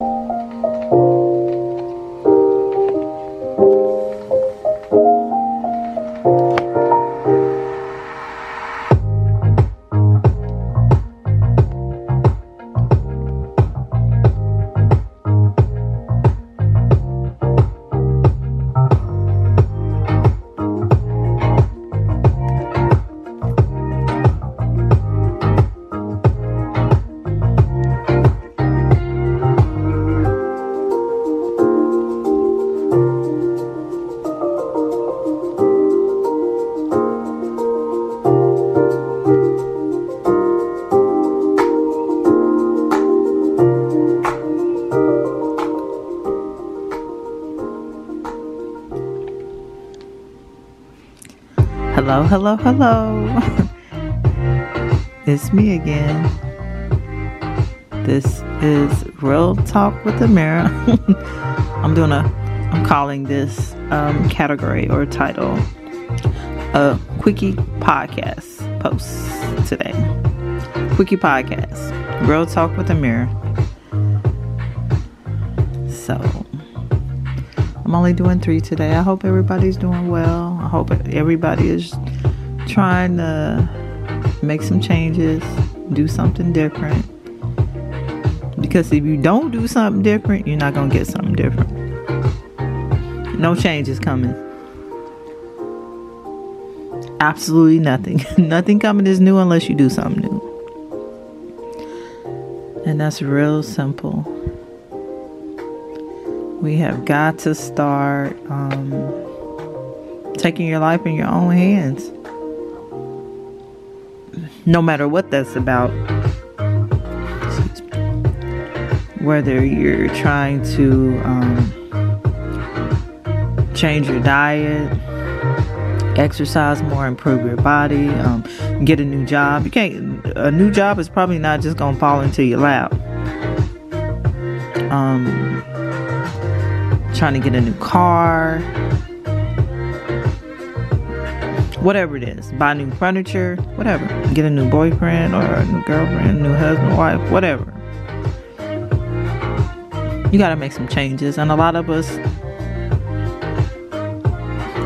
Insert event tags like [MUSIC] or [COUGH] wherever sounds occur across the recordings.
you. Hello, hello, hello. it's me again. This is Real Talk with Amiri. [LAUGHS] I'm doing a, I'm calling this um, category or title a quickie podcast post today. Quickie podcast. Real Talk with Amiri. So, I'm only doing three today. I hope everybody's doing well. I hope everybody is trying to make some changes, do something different. Because if you don't do something different, you're not going to get something different. No change is coming. Absolutely nothing. [LAUGHS] nothing coming is new unless you do something new. And that's real simple. We have got to start um, taking your life in your own hands. No matter what that's about. Whether you're trying to um, change your diet, exercise more, improve your body, um, get a new job. You can't. A new job is probably not just gonna fall into your lap. Um, trying to get a new car, whatever it is, buy new furniture, whatever, get a new boyfriend or a new girlfriend, new husband, wife, whatever. You got to make some changes, and a lot of us,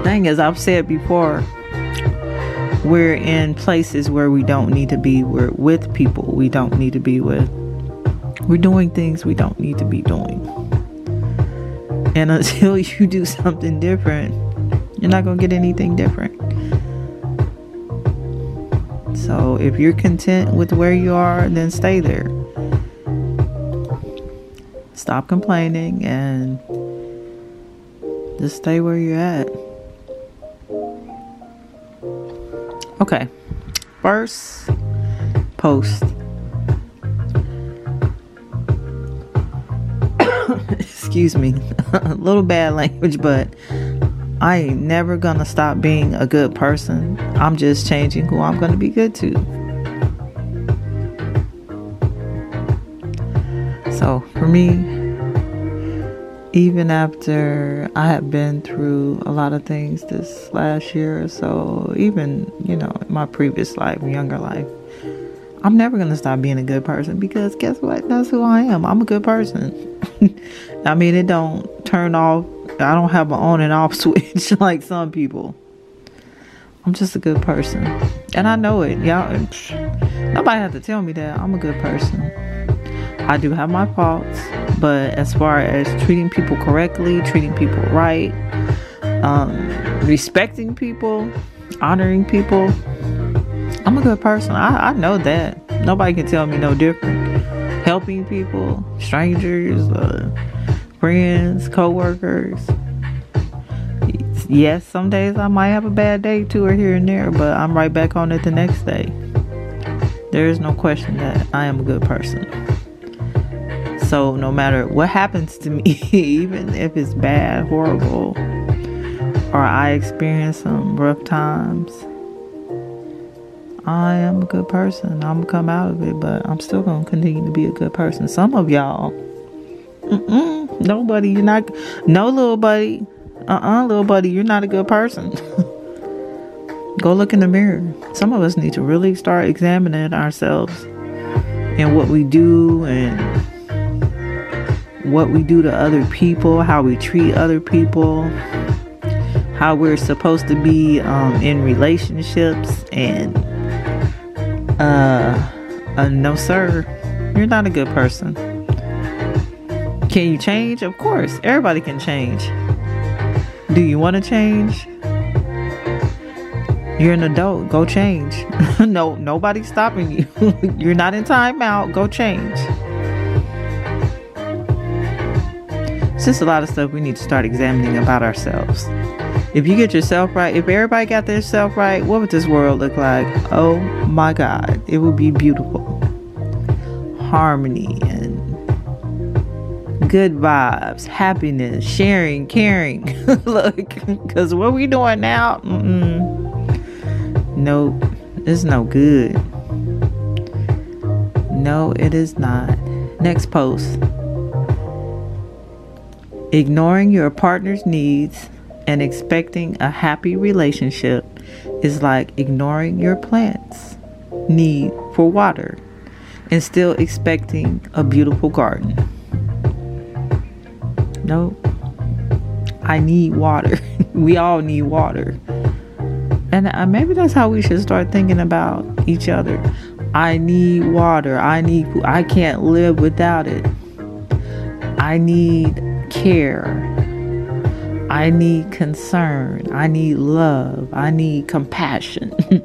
thing is, I've said before, we're in places where we don't need to be. We're with people we don't need to be with. We're doing things we don't need to be doing. And [LAUGHS] until you do something different, you're not going to get anything different. So if you're content with where you are, then stay there. Stop complaining and just stay where you're at. Okay. First post. [COUGHS] Excuse me. [LAUGHS] a little bad language, but I ain't never gonna stop being a good person. I'm just changing who I'm gonna be good to. So for me, even after I have been through a lot of things this last year or so, even, you know, my previous life, younger life, I'm never going to stop being a good person because guess what? That's who I am. I'm a good person. [LAUGHS] I mean, it don't turn off. I don't have an on and off [LAUGHS] switch like some people. I'm just a good person. And I know it. Y'all, nobody has to tell me that. I'm a good person. I do have my faults, but as far as treating people correctly, treating people right, um, respecting people, honoring people, I'm a good person. I, I know that. Nobody can tell me no different. Helping people, strangers, uh, friends, co-workers. Yes, some days I might have a bad day too or here and there, but I'm right back on it the next day. There is no question that I am a good person. So no matter what happens to me, [LAUGHS] even if it's bad, horrible, or I experience some rough times, I am a good person. I'm gonna come out of it, but I'm still gonna continue to be a good person. Some of y'all, mm-mm, nobody, you're not, no little buddy, uh uh little buddy, you're not a good person. [LAUGHS] Go look in the mirror. Some of us need to really start examining ourselves and what we do and what we do to other people, how we treat other people, how we're supposed to be um, in relationships, and uh, uh, no, sir, you're not a good person. Can you change? Of course, everybody can change. Do you want to change? You're an adult. Go change. [LAUGHS] no, nobody's stopping you. [LAUGHS] You're not in timeout. Go change. It's just a lot of stuff we need to start examining about ourselves. If you get yourself right, if everybody got their right, what would this world look like? Oh my God, it would be beautiful. Harmony and good vibes, happiness, sharing, caring. [LAUGHS] Look, because what we doing now, mm-mm, nope, it's no good. No, it is not. Next post. Ignoring your partner's needs and expecting a happy relationship is like ignoring your plant's need for water and still expecting a beautiful garden. Nope. I need water. [LAUGHS] we all need water. And uh, maybe that's how we should start thinking about each other. I need water. I need I can't live without it. I need care. I need concern. I need love. I need compassion. [LAUGHS]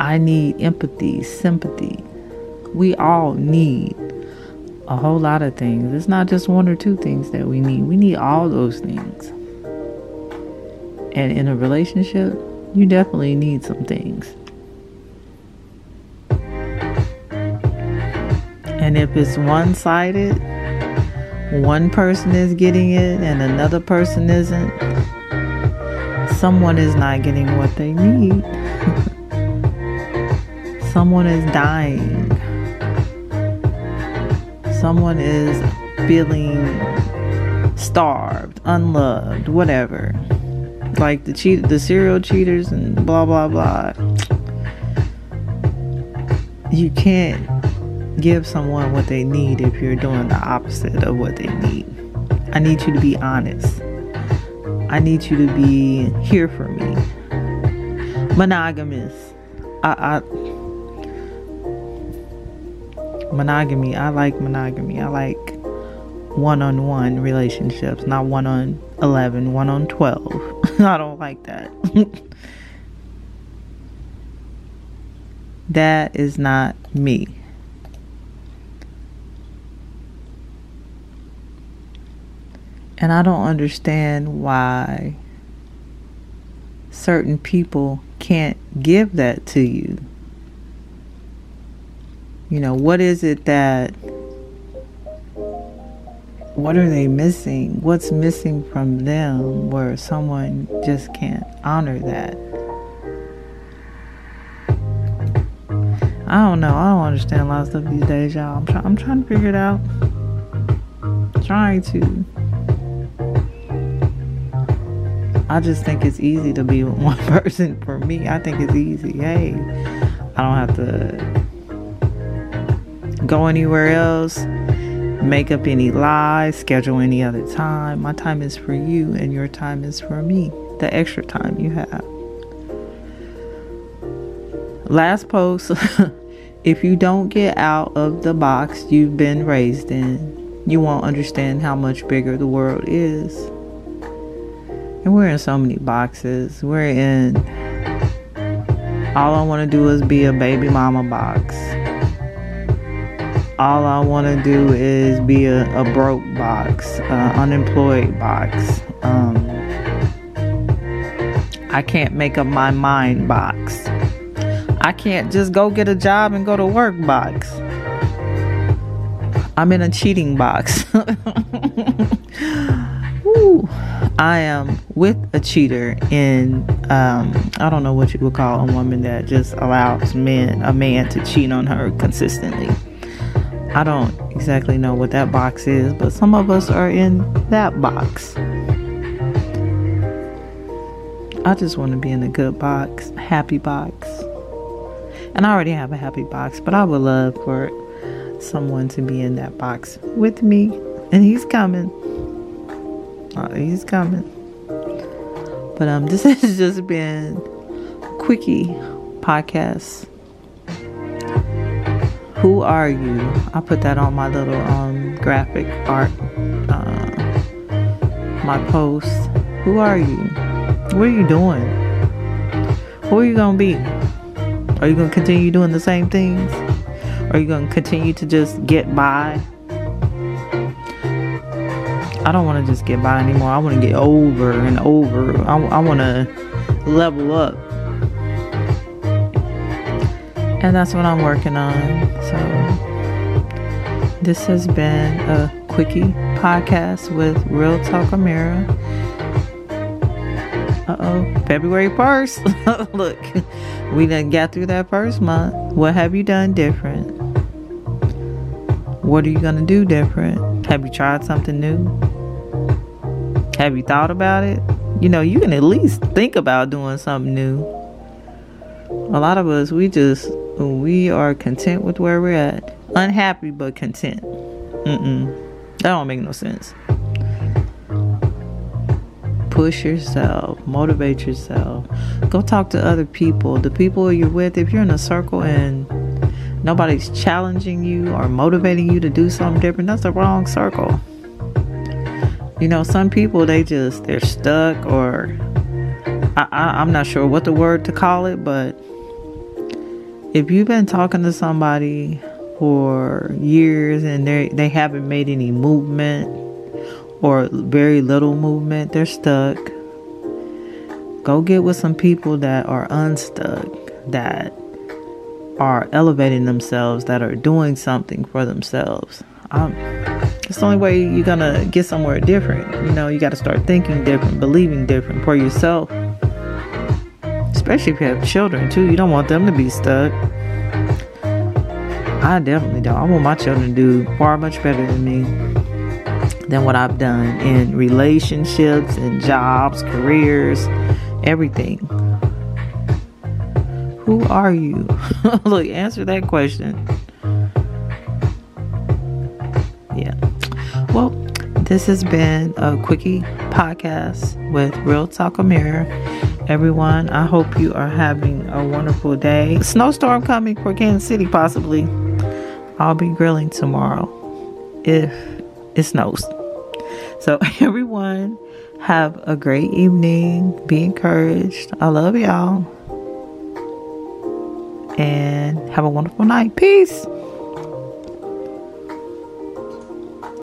I need empathy, sympathy. We all need a whole lot of things. It's not just one or two things that we need. We need all those things. And in a relationship, you definitely need some things. And if it's one sided, one person is getting it and another person isn't, someone is not getting what they need. [LAUGHS] someone is dying someone is feeling starved, unloved, whatever. Like the cheat the serial cheaters and blah blah blah. You can't give someone what they need if you're doing the opposite of what they need. I need you to be honest. I need you to be here for me. Monogamous. I, I monogamy. I like monogamy. I like one on one relationships, not one on 11, one on 12. [LAUGHS] I don't like that. [LAUGHS] that is not me. And I don't understand why certain people can't give that to you. You know, what is it that, what are they missing? What's missing from them where someone just can't honor that? I don't know. I don't understand a lot of stuff these days, y'all. I'm, try- I'm trying to figure it out. Trying to. I just think it's easy to be with [LAUGHS] one person for me. I think it's easy. Hey, I don't have to go anywhere else, make up any lies, schedule any other time. My time is for you, and your time is for me. The extra time you have. Last post [LAUGHS] if you don't get out of the box you've been raised in, you won't understand how much bigger the world is. And we're in so many boxes. We're in all I want to do is be a baby mama box all I want to do is be a, a broke box, uh, unemployed box. Um, I can't make up my mind box. I can't just go get a job and go to work box. I'm in a cheating box. [LAUGHS] Woo. I am with a cheater in um, I don't know what you would call a woman that just allows men a man to cheat on her consistently. I don't exactly know what that box is, but some of us are in that box. I just want to be in a good box, happy box. And I already have a happy box, but I would love for someone to be in that box with me and he's coming. Uh, he's coming. But um, [LAUGHS] this has just been quickie podcast. Who are you? I put that on my little um graphic art, uh, my post. Who are you? What are you doing? Who are you gonna be? Are you gonna continue doing the same things? Are you gonna continue to just get by? I don't want to just get by anymore. I want to get over and over. I, I want to level up. And that's what I'm working on. So, this has been a quickie podcast with Real Talk Amiri. Uh oh, February 1st. [LAUGHS] Look, we done got through that first month. What have you done different? What are you going to do different? Have you tried something new? Have you thought about it? You know, you can at least think about doing something new. A lot of us, we just, we are content with where we're at. Unhappy, but content. Mm-mm. That don't make no sense. Push yourself, motivate yourself. Go talk to other people. The people you're with, if you're in a circle and nobody's challenging you or motivating you to do something different, that's the wrong circle. You know, some people they just they're stuck or I, I, I'm not sure what the word to call it, but if you've been talking to somebody for years and they they haven't made any movement or very little movement, they're stuck. Go get with some people that are unstuck, that are elevating themselves, that are doing something for themselves. Um, it's the only way you're gonna get somewhere different. You know, you got to start thinking different, believing different for yourself. Especially if you have children too, you don't want them to be stuck. I definitely don't. I want my children to do far much better than me than what I've done in relationships and jobs, careers, everything. Who are you? [LAUGHS] Look, answer that question. Yeah. Well, this has been a quickie podcast with Real Talk Amiri. Everyone, I hope you are having a wonderful day. Snowstorm coming for Kansas City, possibly. I'll be grilling tomorrow if it snows. So, [LAUGHS] everyone, have a great evening. Be encouraged. I love y'all. And have a wonderful night. Peace.